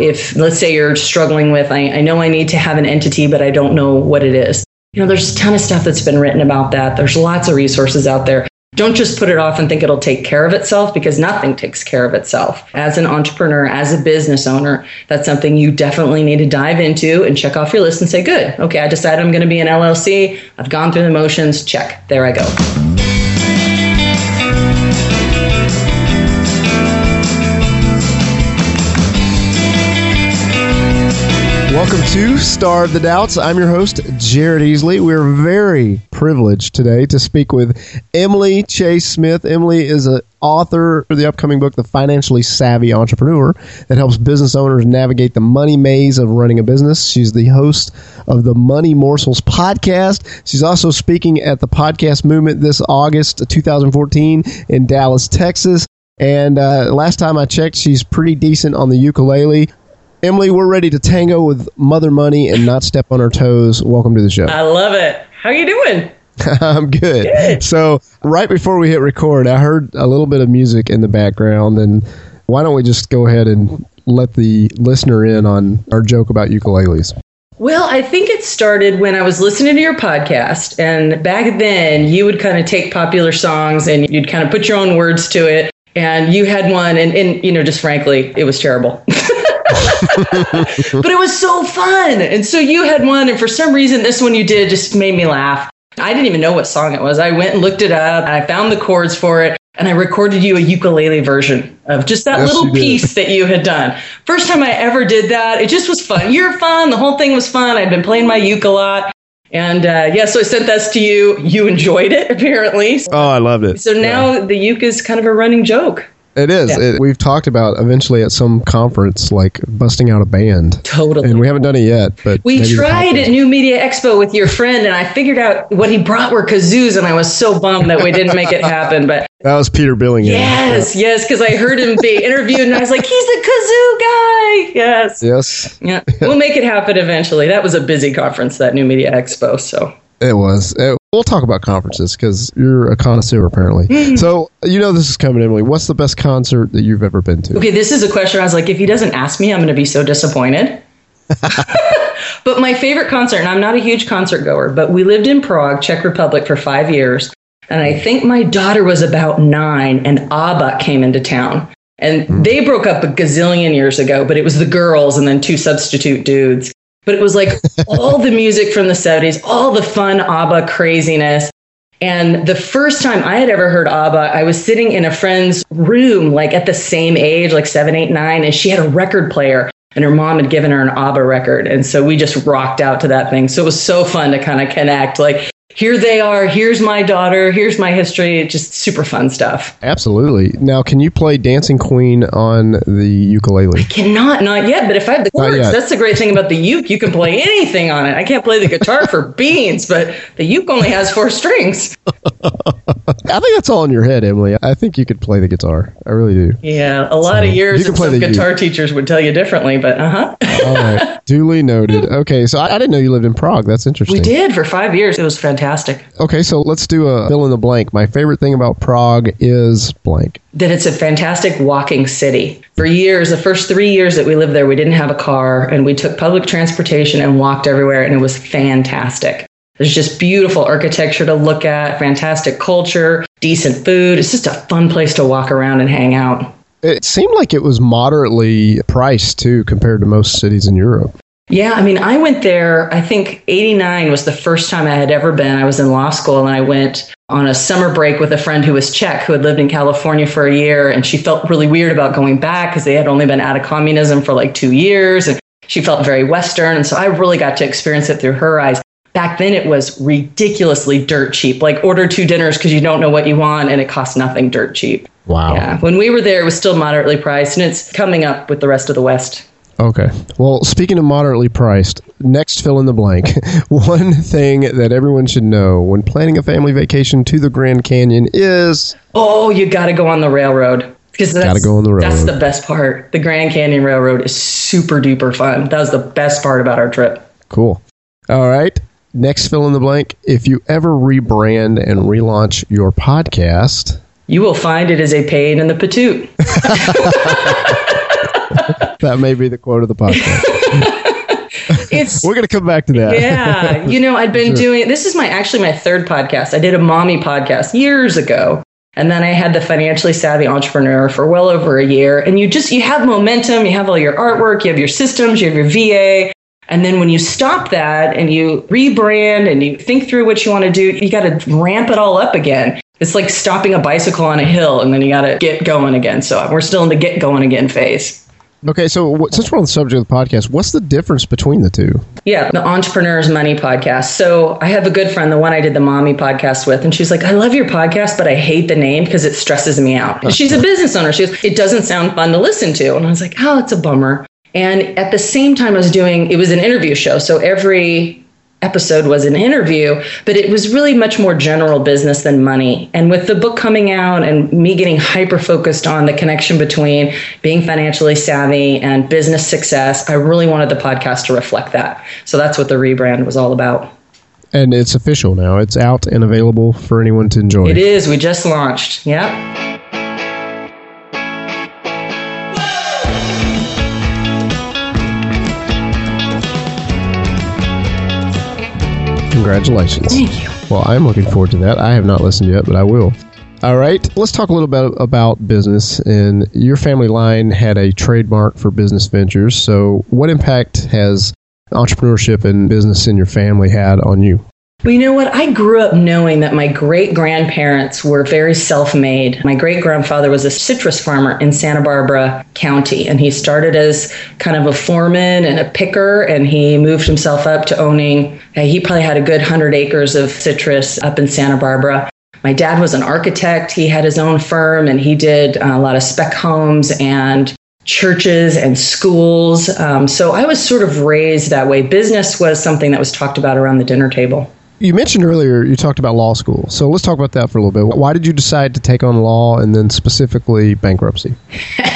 If, let's say, you're struggling with, I, I know I need to have an entity, but I don't know what it is. You know, there's a ton of stuff that's been written about that. There's lots of resources out there. Don't just put it off and think it'll take care of itself because nothing takes care of itself. As an entrepreneur, as a business owner, that's something you definitely need to dive into and check off your list and say, good, okay, I decided I'm going to be an LLC. I've gone through the motions. Check. There I go. Welcome to Starve the Doubts. I'm your host, Jared Easley. We're very privileged today to speak with Emily Chase Smith. Emily is an author for the upcoming book, The Financially Savvy Entrepreneur, that helps business owners navigate the money maze of running a business. She's the host of the Money Morsels podcast. She's also speaking at the podcast movement this August 2014 in Dallas, Texas. And uh, last time I checked, she's pretty decent on the ukulele. Emily, we're ready to tango with Mother Money and not step on her toes. Welcome to the show. I love it. How you doing? I'm good. Good. So, right before we hit record, I heard a little bit of music in the background, and why don't we just go ahead and let the listener in on our joke about ukuleles? Well, I think it started when I was listening to your podcast. And back then, you would kind of take popular songs and you'd kind of put your own words to it. And you had one, and, and you know, just frankly, it was terrible. but it was so fun. And so you had one, and for some reason, this one you did just made me laugh. I didn't even know what song it was. I went and looked it up, and I found the chords for it, and I recorded you a ukulele version of just that Yes, little piece that you had done. First time I ever did that. It just was fun. You're fun. The whole thing was fun. I'd been playing my uke a lot. And uh, yeah, so I sent this to you. You enjoyed it, apparently. Oh, I loved it. So now the uke is kind of a running joke. It is. Yeah. It, we've talked about eventually at some conference, like busting out a band. Totally. And we haven't done it yet, but We tried at New Media Expo with your friend, and I figured out what he brought were kazoos, and I was so bummed that we didn't make it happen. But That was Peter Billingham. yes, yes, because I heard him be interviewed, and I was like, he's a kazoo guy. Yes. Yes, Yeah. We'll make it happen eventually. That was a busy conference, that New Media Expo. So it was. It- we'll talk about conferences because you're a connoisseur, apparently. Hmm. so, you know, this is coming, Emily. What's the best concert that you've ever been to? Okay, this is a question. I was like, if he doesn't ask me, I'm going to be so disappointed. but my favorite concert, and I'm not a huge concert goer, but we lived in Prague, Czech Republic, for five years. And I think my daughter was about nine, and ABBA came into town. And they broke up a gazillion years ago, but it was the girls and then two substitute dudes. But it was like all the music from the 70s, all the fun ABBA craziness. And the first time I had ever heard ABBA, I was sitting in a friend's room, like at the same age, like seven, eight, nine, and she had a record player. And her mom had given her an ABBA record. And so we just rocked out to that thing. So it was so fun to kind of connect. Like, here they are. Here's my daughter. Here's my history. Just super fun stuff. Absolutely. Now, can you play Dancing Queen on the ukulele? Cannot, not yet. But if I have the chords, that's the great thing about the uke. You can play anything on it. I can't play the guitar for beans, but the uke only has four strings. I think that's all in your head, Emily. I think you could play the guitar. I really do. Yeah, a lot of you years can play some the uke. guitar teachers would tell you differently, but uh huh. All right. Duly noted. Okay, so I, I didn't know you lived in Prague. That's interesting. We did for five years. It was fantastic. Okay, so let's do a fill in the blank. My favorite thing about Prague is blank. That it's a fantastic walking city. For years, the first three years that we lived there, we didn't have a car and we took public transportation and walked everywhere, and it was fantastic. There's just beautiful architecture to look at, fantastic culture, decent food. It's just a fun place to walk around and hang out. It seemed like it was moderately priced too compared to most cities in Europe. Yeah, I mean, I went there, I think 89 was the first time I had ever been. I was in law school and I went on a summer break with a friend who was Czech who had lived in California for a year. And she felt really weird about going back because they had only been out of communism for like two years. And she felt very Western. And so I really got to experience it through her eyes. Back then, it was ridiculously dirt cheap. Like, order two dinners because you don't know what you want and it costs nothing dirt cheap. Wow. Yeah. When we were there, it was still moderately priced and it's coming up with the rest of the West. Okay. Well, speaking of moderately priced, next fill in the blank. One thing that everyone should know when planning a family vacation to the Grand Canyon is Oh, you got to go on the railroad because that's go on the That's the best part. The Grand Canyon Railroad is super duper fun. That was the best part about our trip. cool. All right. Next fill in the blank. If you ever rebrand and relaunch your podcast, You will find it is a pain in the patoot. that may be the quote of the podcast. It's We're going to come back to that. yeah, you know, I'd been Sure. doing this is my actually my third podcast. I did a mommy podcast years ago. And then I had the financially savvy entrepreneur for well over a year. And you just you have momentum, you have all your artwork, you have your systems, you have your VA. And then when you stop that and you rebrand and you think through what you want to do, you got to ramp it all up again. It's like stopping a bicycle on a hill and then you got to get going again. So we're still in the get going again phase. Okay, so since we're on the subject of the podcast, what's the difference between the two? Yeah, the Entrepreneur's Money podcast. So I have a good friend, the one I did the mommy podcast with, and she's like, I love your podcast, but I hate the name because it stresses me out. She's a business owner. She goes, It doesn't sound fun to listen to. And I was like, Oh, it's a bummer. And at the same time, I was doing it was an interview show. So every episode was an interview, but it was really much more general business than money. And with the book coming out and me getting hyper focused on the connection between being financially savvy and business success, I really wanted the podcast to reflect that. So that's what the rebrand was all about. And it's official now. It's out and available for anyone to enjoy. It is. We just launched. Yep. Congratulations. Thank you. Well, I'm looking forward to that. I have not listened yet, but I will. All right, let's talk a little bit about business. And your family line had a trademark for business ventures. So, what impact has entrepreneurship and business in your family had on you? Well, you know what? I grew up knowing that my great grandparents were very self made. My great grandfather was a citrus farmer in Santa Barbara County, and he started as kind of a foreman and a picker, and he moved himself up to owning, uh, he probably had a good 100 acres of citrus up in Santa Barbara. My dad was an architect. He had his own firm, and he did uh, a lot of spec homes and churches and schools. Um, so I was sort of raised that way. Business was something that was talked about around the dinner table. You mentioned earlier you talked about law school. So, let's talk about that for a little bit. Why did you decide to take on law and then specifically bankruptcy?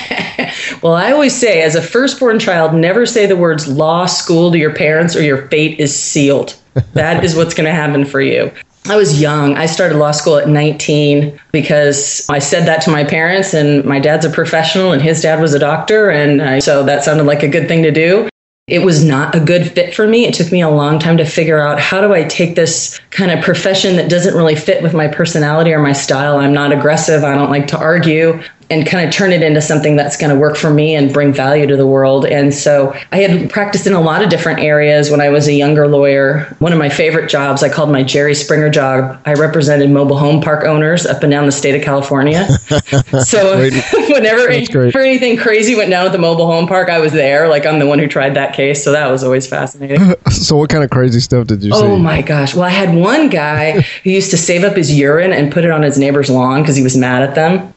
Well, I always say, as a firstborn child, never say the words law school to your parents or your fate is sealed. That is what's going to happen for you. I was young. I started law school at 19 because I said that to my parents, and my dad's a professional and his dad was a doctor. And I, so that sounded like a good thing to do. It was not a good fit for me. It took me a long time to figure out how do I take this kind of profession that doesn't really fit with my personality or my style. I'm not aggressive. I don't like to argue and kind of turn it into something that's going to work for me and bring value to the world. And so I had practiced in a lot of different areas when I was a younger lawyer. One of my favorite jobs I called my Jerry Springer job. I represented mobile home park owners up and down the state of California. so whenever, whenever anything crazy went down at the mobile home park, I was there. Like I'm the one who tried that case. So that was always fascinating. So, what kind of crazy stuff did you oh see? Oh my gosh. Well, I had one guy who used to save up his urine and put it on his neighbor's lawn because he was mad at them.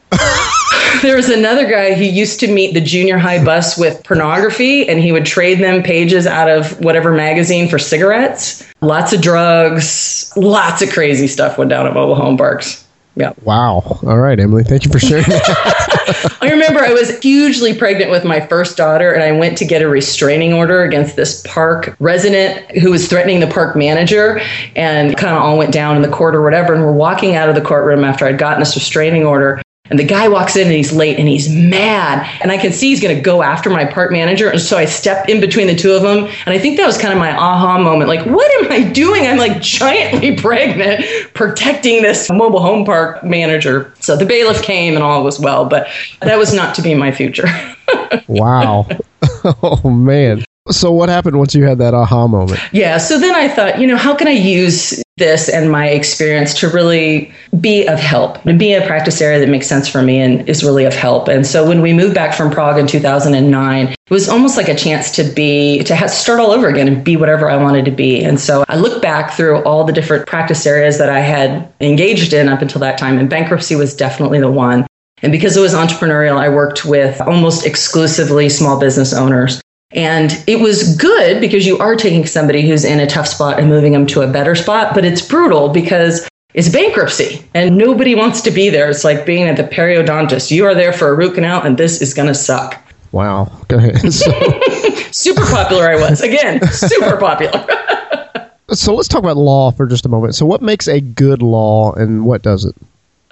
There was another guy who used to meet the junior high bus with pornography and he would trade them pages out of whatever magazine for cigarettes. Lots of drugs, lots of crazy stuff went down at mobile home parks. Yeah. Wow. All right, Emily. Thank you for sharing that. I remember I was hugely pregnant with my first daughter, and I went to get a restraining order against this park resident who was threatening the park manager, and kind of all went down in the court or whatever. And we're walking out of the courtroom after I'd gotten this restraining order. And the guy walks in and he's late and he's mad. And I can see he's going to go after my park manager. And so I step in between the two of them. And I think that was kind of my aha moment. Like, what am I doing? I'm like giantly pregnant protecting this mobile home park manager. So the bailiff came and all was well. But that was not to be my future. wow. oh, man. So, what happened once you had that aha moment? Yeah. So then I thought, you know, how can I use this and my experience to really be of help and be a practice area that makes sense for me and is really of help? And so when we moved back from Prague in 2009, it was almost like a chance to be, to start all over again and be whatever I wanted to be. And so I look back through all the different practice areas that I had engaged in up until that time, and bankruptcy was definitely the one. And because it was entrepreneurial, I worked with almost exclusively small business owners. And it was good because you are taking somebody who's in a tough spot and moving them to a better spot, but it's brutal because it's bankruptcy and nobody wants to be there. It's like being at the periodontist. You are there for a root canal and this is going to suck. Wow. Go ahead. So, Super popular I was. Again, super popular. so, let's talk about law for just a moment. So, what makes a good law and what doesn't?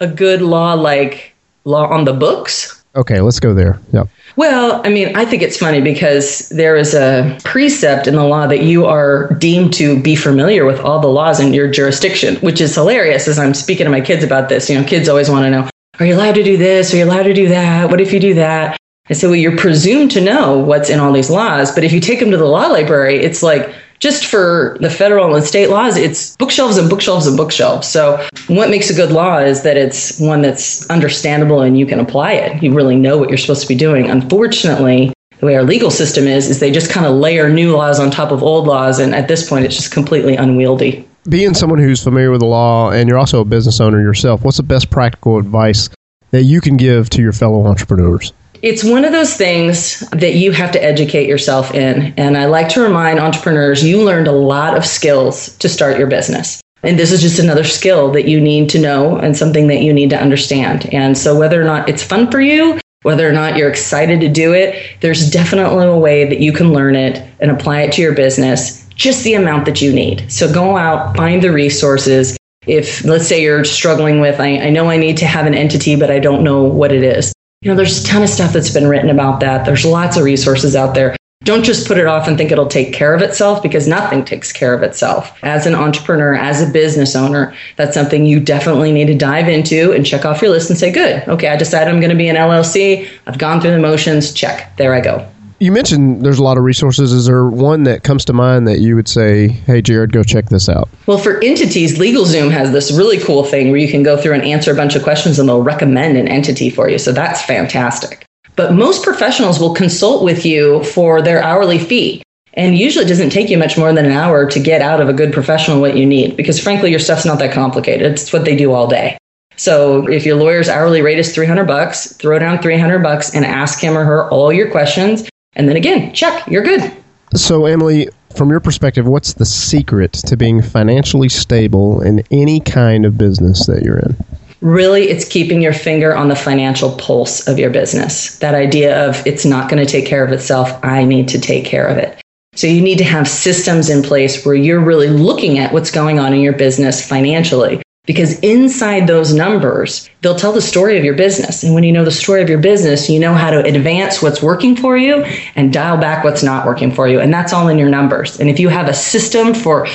a good law like law on the books. Okay, let's go there. Yep. Well, I mean, I think it's funny because there is a precept in the law that you are deemed to be familiar with all the laws in your jurisdiction, which is hilarious as I'm speaking to my kids about this. You know, kids always want to know, are you allowed to do this? Are you allowed to do that? What if you do that? I say, well, you're presumed to know what's in all these laws, but if you take them to the law library, it's like, just for the federal and state laws, it's bookshelves and bookshelves and bookshelves. So, what makes a good law is that it's one that's understandable and you can apply it. You really know what you're supposed to be doing. Unfortunately, the way our legal system is, is they just kind of layer new laws on top of old laws, and at this point, it's just completely unwieldy. Being someone who's familiar with the law and you're also a business owner yourself, what's the best practical advice that you can give to your fellow entrepreneurs? It's one of those things that you have to educate yourself in. And I like to remind entrepreneurs you learned a lot of skills to start your business. And this is just another skill that you need to know and something that you need to understand. And so, whether or not it's fun for you, whether or not you're excited to do it, there's definitely a way that you can learn it and apply it to your business, just the amount that you need. So, go out, find the resources. If, let's say, you're struggling with, I, I know I need to have an entity, but I don't know what it is you know, there's a ton of stuff that's been written about that. There's lots of resources out there. Don't just put it off and think it'll take care of itself because nothing takes care of itself. As an entrepreneur, as a business owner, that's something you definitely need to dive into and check off your list and say, good, okay, I decided I'm going to be an LLC. I've gone through the motions. Check. There I go you mentioned there's a lot of resources. Is there one that comes to mind that you would say, hey, Jared, go check this out? Well, for entities, LegalZoom has this really cool thing where you can go through and answer a bunch of questions and they'll recommend an entity for you. So that's fantastic. But most professionals will consult with you for their hourly fee. And usually it doesn't take you much more than an hour to get out of a good professional what you need because frankly, your stuff's not that complicated. It's what they do all day. So if your lawyer's hourly rate is 300 bucks, throw down 300 bucks and ask him or her all your questions and then again, check, you're good. So, Emily, from your perspective, what's the secret to being financially stable in any kind of business that you're in? Really, it's keeping your finger on the financial pulse of your business. That idea of it's not going to take care of itself, I need to take care of it. So, you need to have systems in place where you're really looking at what's going on in your business financially because inside those numbers, they'll tell the story of your business. And when you know the story of your business, you know how to advance what's working for you and dial back what's not working for you. And that's all in your numbers. And if you have a system for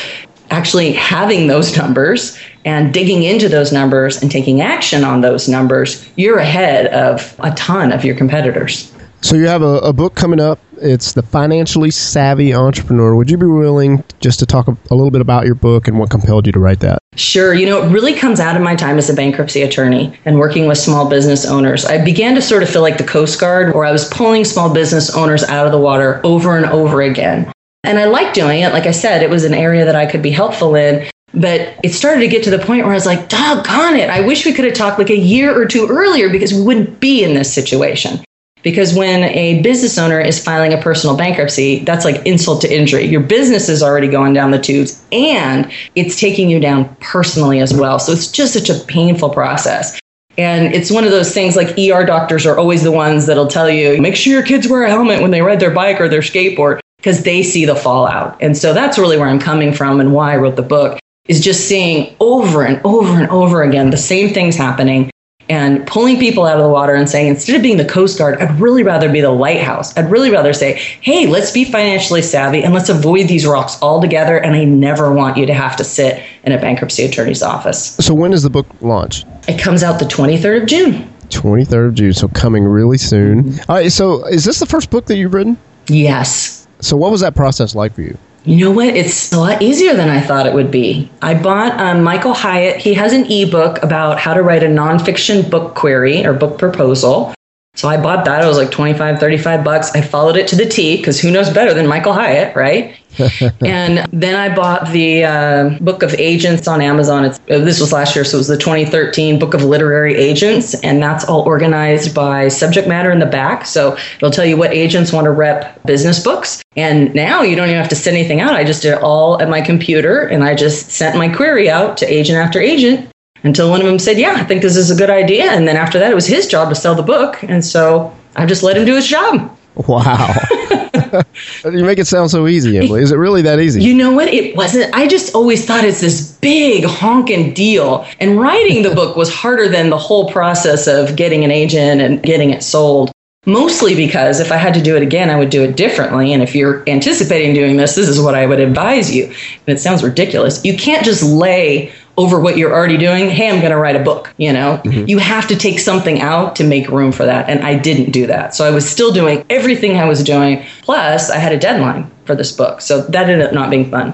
actually having those numbers and digging into those numbers and taking action on those numbers, you're ahead of a ton of your competitors. So you have a, a, book coming up. It's the Financially Savvy Entrepreneur. Would you be willing just to talk a, a, little bit about your book and what compelled you to write that? Sure. You know, it really comes out of my time as a bankruptcy attorney and working with small business owners. I began to sort of feel like the Coast Guard, where I was pulling small business owners out of the water over and over again. And I liked doing it. Like I said, it was an area that I could be helpful in. But it started to get to the point where I was like, doggone it. I wish we could have talked like a year or two earlier because we wouldn't be in this situation. Because when a business owner is filing a personal bankruptcy, that's like insult to injury. Your business is already going down the tubes and it's taking you down personally as well. So it's just such a painful process. And it's one of those things like ER doctors are always the ones that'll tell you, make sure your kids wear a helmet when they ride their bike or their skateboard because they see the fallout. And so that's really where I'm coming from and why I wrote the book is just seeing over and over and over again the same things happening and pulling people out of the water and saying, instead of being the Coast Guard, I'd really rather be the lighthouse. I'd really rather say, hey, let's be financially savvy and let's avoid these rocks altogether. And I never want you to have to sit in a bankruptcy attorney's office. So, when does the book launch? It comes out the 23rd of June. 23rd of June, so coming really soon. Mm-hmm. All right, so is this the first book that you've written? Yes. So, what was that process like for you? You know what? It's a lot easier than I thought it would be. I bought um, Michael Hyatt. He has an ebook about how to write a nonfiction book query or book proposal. So I bought that. It was like 25, 35 bucks. I followed it to the T because who knows better than Michael Hyatt, right? and then I bought the uh, Book of Agents on Amazon. It's, uh, this was last year, so it was the 2013 Book of Literary Agents, and that's all organized by subject matter in the back. So it'll tell you what agents want to rep business books. And now you don't even have to send anything out. I just did it all at my computer, and I just sent my query out to agent after agent until one of them said, Yeah, I think this is a good idea. And then after that, it was his job to sell the book. And so I just let him do his job. Wow. you make it sound so easy, Emily. Is it really that easy? You know what? It wasn't. I just always thought it's this big honking deal. And writing the book was harder than the whole process of getting an agent and getting it sold. Mostly because if I had to do it again, I would do it differently. And if you're anticipating doing this, this is what I would advise you. And it sounds ridiculous. You can't just lay over what you're already doing. Hey, I'm going to write a book. You know, mm-hmm. you have to take something out to make room for that. And I didn't do that. So I was still doing everything I was doing. Plus, I had a deadline for this book. So that ended up not being fun.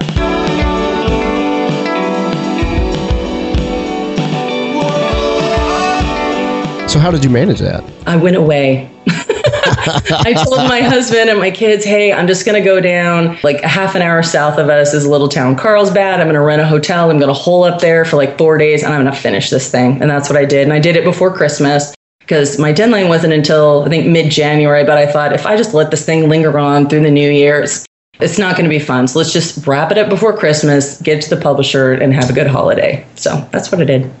So, how did you manage that? I went away. I told my husband and my kids, hey, I'm just going to go down like a half an hour south of us is a little town, Carlsbad. I'm going to rent a hotel. I'm going to hole up there for like four days and I'm going to finish this thing. And that's what I did. And I did it before Christmas because my deadline wasn't until I think mid January. But I thought if I just let this thing linger on through the new year's, it's not going to be fun. So let's just wrap it up before Christmas, get to the publisher, and have a good holiday. So that's what I did.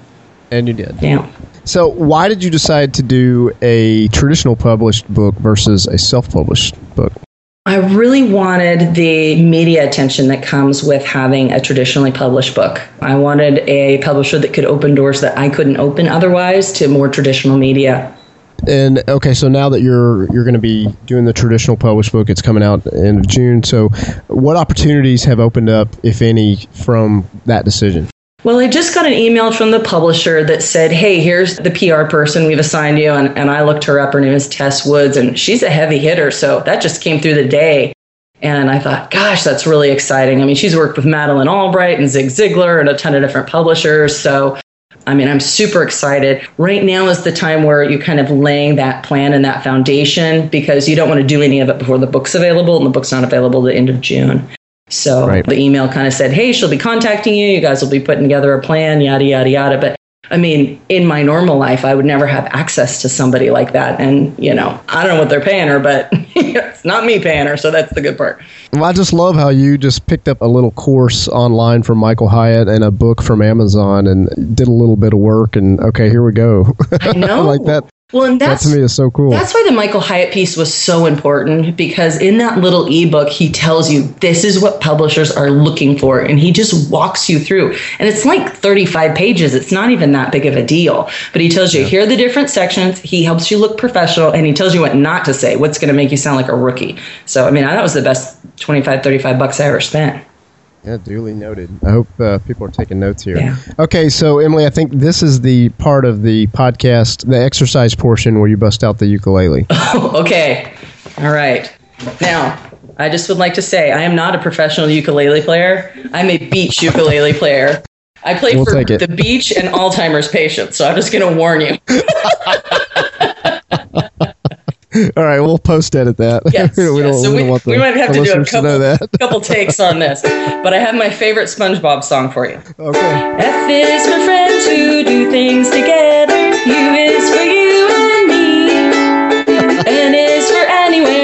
And you did. Yeah. So, why did you decide to do a traditional published book versus a self published book? I really wanted the media attention that comes with having a traditionally published book. I wanted a publisher that could open doors that I couldn't open otherwise to more traditional media. And okay, so now that you're you're going to be doing the traditional published book, it's coming out end of June. So, what opportunities have opened up, if any, from that decision? Well, I just got an email from the publisher that said, Hey, here's the PR person we've assigned you. And, and I looked her up. Her name is Tess Woods, and she's a heavy hitter. So that just came through the day. And I thought, gosh, that's really exciting. I mean, she's worked with Madeleine Albright and Zig Ziglar and a ton of different publishers. So, I mean, I'm super excited. Right now is the time where you're kind of laying that plan and that foundation because you don't want to do any of it before the book's available, and the book's not available the end of June. So right. the email kind of said, hey, she'll be contacting you. You guys will be putting together a plan, yada, yada, yada. But I mean, in my normal life, I would never have access to somebody like that. And, you know, I don't know what they're paying her, but it's not me paying her. So that's the good part. Well, I just love how you just picked up a little course online from Michael Hyatt and a book from Amazon and did a little bit of work. And okay, here we go. I know. like that. Well, and that to me is so cool. That's why the Michael Hyatt piece was so important because in that little ebook, he tells you this is what publishers are looking for, and he just walks you through. And it's like 35 pages. It's not even that big of a deal, but he tells you yeah. here are the different sections. He helps you look professional, and he tells you what not to say, what's going to make you sound like a rookie. So, I mean, I that was the best 25, 35 bucks I ever spent. Yeah, duly noted. I hope uh, people are taking notes here. Yeah. Okay, so Emily, I think this is the part of the podcast, the exercise portion where you bust out the ukulele. Oh, okay. All right. Now, I just would like to say I am not a professional ukulele player. I'm a beach ukulele player. I play we'll for the beach and Alzheimer's patients, so I'm just going to warn you. All right, we'll post edit that. Yes, we, yes. so we, we, we might have to do a couple, couple takes on this. But I have my favorite SpongeBob song for you. Okay. F is for friends who do things together. U is for you and me. N is for anywhere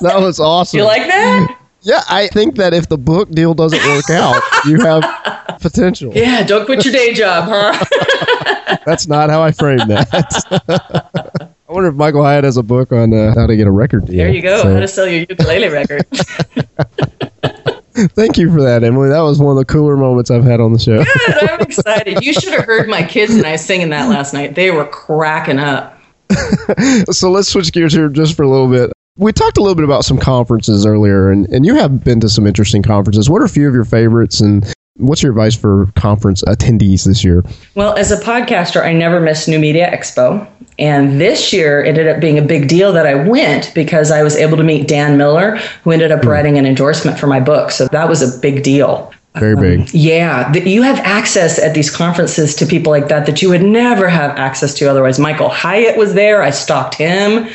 that was awesome. You like that? Yeah, I think that if the book deal doesn't work out, you have potential. Yeah, don't quit your day job, huh? That's not how I framed that. I wonder if Michael Hyatt has a book on uh, how to get a record deal. There you go. So. How to sell your ukulele record. Thank you for that, Emily. That was one of the cooler moments I've had on the show. Good. I'm excited. You should have heard my kids and I singing that last night. They were cracking up. so let's switch gears here just for a little bit. We talked a little bit about some conferences earlier, and, and you have been to some interesting conferences. What are a few of your favorites, and what's your advice for conference attendees this year? Well, as a podcaster, I never miss New Media Expo. And this year ended up being a big deal that I went because I was able to meet Dan Miller, who ended up hmm. writing an endorsement for my book. So that was a big deal. Very big. Um, yeah. You have access at these conferences to people like that that you would never have access to otherwise. Michael Hyatt was there. I stalked him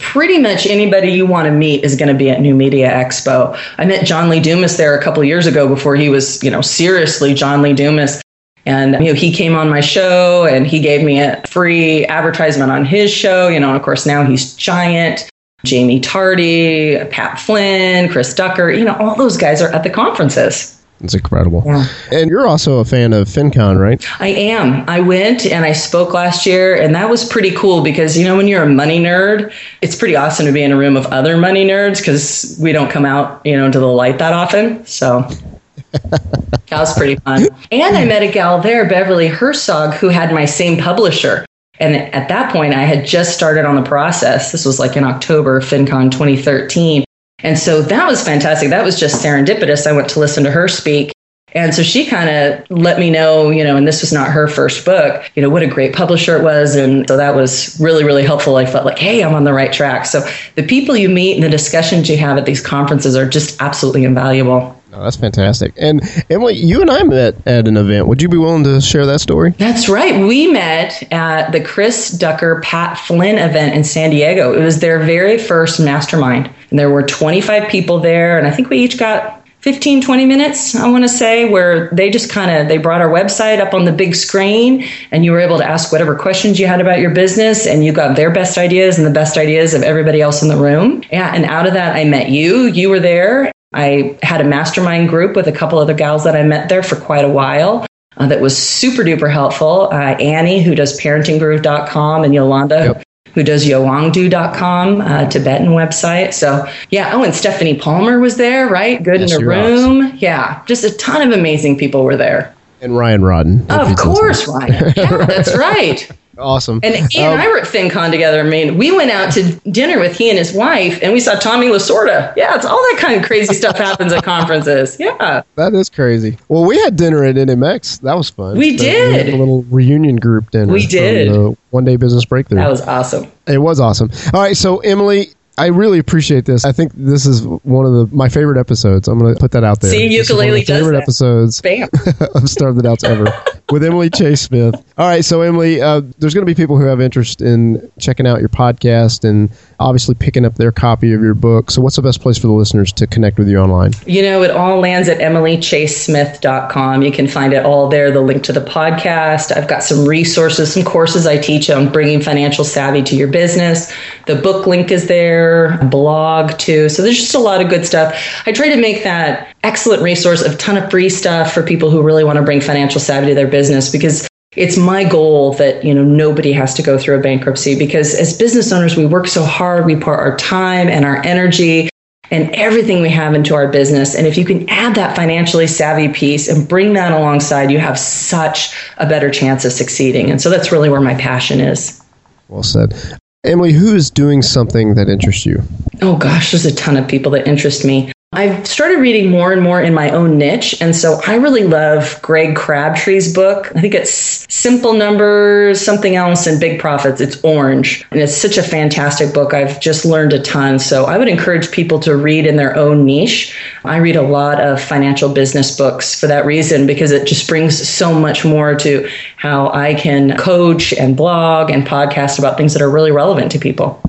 pretty much anybody you want to meet is going to be at New Media Expo. I met John Lee Dumas there a couple years ago before he was, you know, seriously John Lee Dumas. And you know, he came on my show and he gave me a free advertisement on his show. You know, and of course now he's giant. Jaime Tardy, Pat Flynn, Chris Ducker, you know, all those guys are at the conferences. It's incredible. Yeah. And you're also a fan of FinCon, right? I am. I went and I spoke last year, and that was pretty cool because, you know, when you're a money nerd, it's pretty awesome to be in a room of other money nerds because we don't come out, you know, into the light that often. So that was pretty fun. And I met a gal there, Beverly Harzog, who had my same publisher. And at that point, I had just started on the process. This was like in October, FinCon 2013. And so that was fantastic. That was just serendipitous. I went to listen to her speak. And so she kind of let me know, you know, and this was not her first book, you know, what a great publisher it was. And so that was really, really helpful. I felt like, hey, I'm on the right track. So the people you meet and the discussions you have at these conferences are just absolutely invaluable. Oh, that's fantastic. And Emily, you and I met at an event. Would you be willing to share that story? That's right. We met at the Chris Ducker Pat Flynn event in San Diego. It was their very first mastermind. And there were 25 people there. And I think we each got 15 20 minutes i want to say where they just kind of they brought our website up on the big screen and you were able to ask whatever questions you had about your business and you got their best ideas and the best ideas of everybody else in the room yeah and out of that i met you you were there I had a mastermind group with a couple other gals that I met there for quite a while. Uh, that was super duper helpful. Uh, Annie, who does parentinggroove.com, and Yolanda, yep. who does yowangdu.com, uh, Tibetan website. So, yeah. Oh, and Stephanie Palmer was there, right? Good yes, in the room. Yeah. Just a ton of amazing people were there. And Ryan Rodden. Of course, Ryan. Yeah, that's right. Awesome. And he um, and I were at FinCon together. I mean, we went out to dinner with he and his wife, and we saw Tommy Lasorda. Yeah, it's all that kind of crazy stuff happens at conferences. Yeah, that is crazy. Well, we had dinner at NMX. That was fun. We did we a little reunion group dinner. We did one day business breakthrough. That was awesome. It was awesome. All right, so Emily, I really appreciate this. I think this is one of the my favorite episodes. I'm going to put that out there. See, ukulele does favorite that. episodes Bam. of Starve the Doubts ever with Emily Chase Smith. All right, so Emily, uh, there's going to be people who have interest in checking out your podcast and obviously picking up their copy of your book. So, what's the best place for the listeners to connect with you online? You know, it all lands at emilychasesmith.com. You can find it all there. The link to the podcast. I've got some resources, some courses I teach on bringing financial savvy to your business. The book link is there, blog too. So there's just a lot of good stuff. I try to make that excellent resource of ton of free stuff for people who really want to bring financial savvy to their business because it's my goal that you know nobody has to go through a bankruptcy because as business owners we work so hard we pour our time and our energy and everything we have into our business and if you can add that financially savvy piece and bring that alongside you have such a better chance of succeeding and so that's really where my passion is well said Emily, who is doing something that interests you? Oh gosh, there's a ton of people that interest me. I've started reading more and more in my own niche. And so I really love Greg Crabtree's book. I think it's Simple Numbers, something else, and Big Profits. It's orange. And it's such a fantastic book. I've just learned a ton. So I would encourage people to read in their own niche. I read a lot of financial business books for that reason because it just brings so much more to how I can coach and blog and podcast about things that are really relevant to people.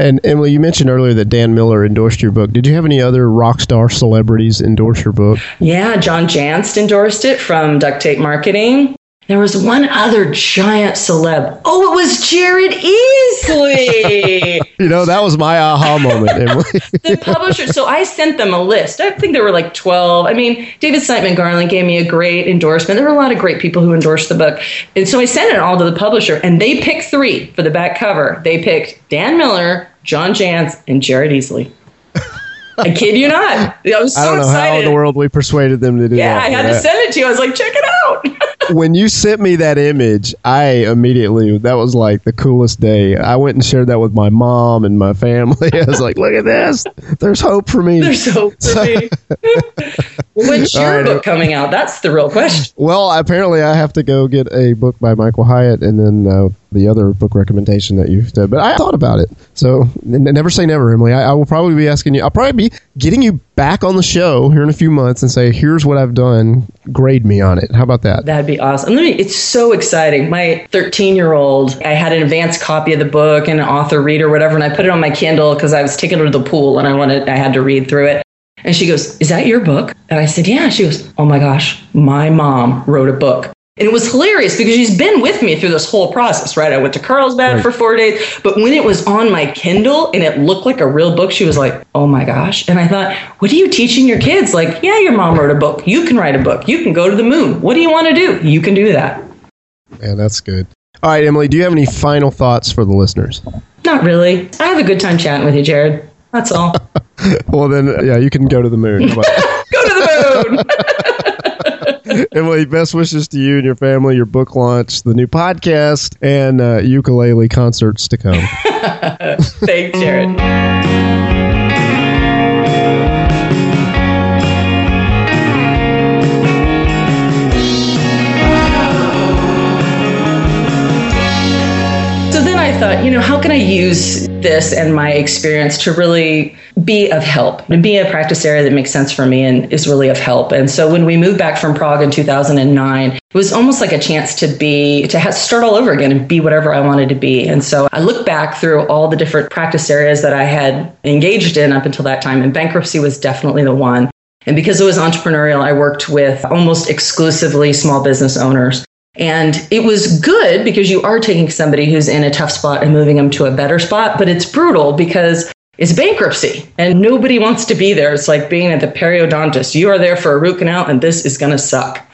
And Emily, you mentioned earlier that Dan Miller endorsed your book. Did you have any other rock star celebrities endorse your book? Yeah, John Jantsch endorsed it from Duct Tape Marketing. There was one other giant celeb. Oh, it was Jared Easley. you know, that was my aha moment, the publisher. So I sent them a list. I think there were like 12. I mean, David Siteman Garland gave me a great endorsement. There were a lot of great people who endorsed the book. And so I sent it all to the publisher, and they picked three for the back cover. They picked Dan Miller, John Jantsch, and Jared Easley. I kid you not. I was so I don't know excited. how in the world we persuaded them to do yeah, that. Yeah, I had to send it to you. I was like, check it out. when you sent me that image, I immediately that was like the coolest day. I went and shared that with my mom and my family. I was like, "Look at this! There's hope for me. There's hope for me." When's your right. book coming out? That's the real question. Well, apparently, I have to go get a book by Michael Hyatt, and then uh, the other book recommendation that you've said. But I thought about it, so n- never say never, Emily. I, I will probably be asking you. I'll probably be getting you back on the show here in a few months and say, "Here's what I've done. Grade me on it." How about that? That'd be awesome. Me, it's so exciting. My 13 year old, I had an advanced copy of the book and an author reader, whatever, and I put it on my Kindle because I was taking her to the pool and I wanted, I had to read through it. And she goes, Is that your book? And I said, Yeah. She goes, Oh my gosh, my mom wrote a book. And it was hilarious because she's been with me through this whole process, right? I went to Carlsbad Right. for four days, but when it was on my Kindle and it looked like a real book, she was like, oh my gosh. And I thought, what are you teaching your kids? Like, yeah, your mom wrote a book. You can write a book. You can go to the moon. What do you want to do? You can do that. Man, that's good. All right, Emily, do you have any final thoughts for the listeners? Not really. I have a good time chatting with you, Jared. That's all. Well, then, yeah, you can go to the moon. Go to the moon. Emily, best wishes to you and your family, your book launch, the new podcast, and uh, ukulele concerts to come. Thanks, Jared. So then I thought, you know, how can I use this and my experience to really be of help, to be a practice area that makes sense for me and is really of help. And so when we moved back from Prague in 2009, it was almost like a chance to be, to have, start all over again and be whatever I wanted to be. And so I look back through all the different practice areas that I had engaged in up until that time, and bankruptcy was definitely the one. And because it was entrepreneurial, I worked with almost exclusively small business owners. And it was good because you are taking somebody who's in a tough spot and moving them to a better spot, but it's brutal because it's bankruptcy and nobody wants to be there. It's like being at the periodontist. You are there for a root canal and this is going to suck.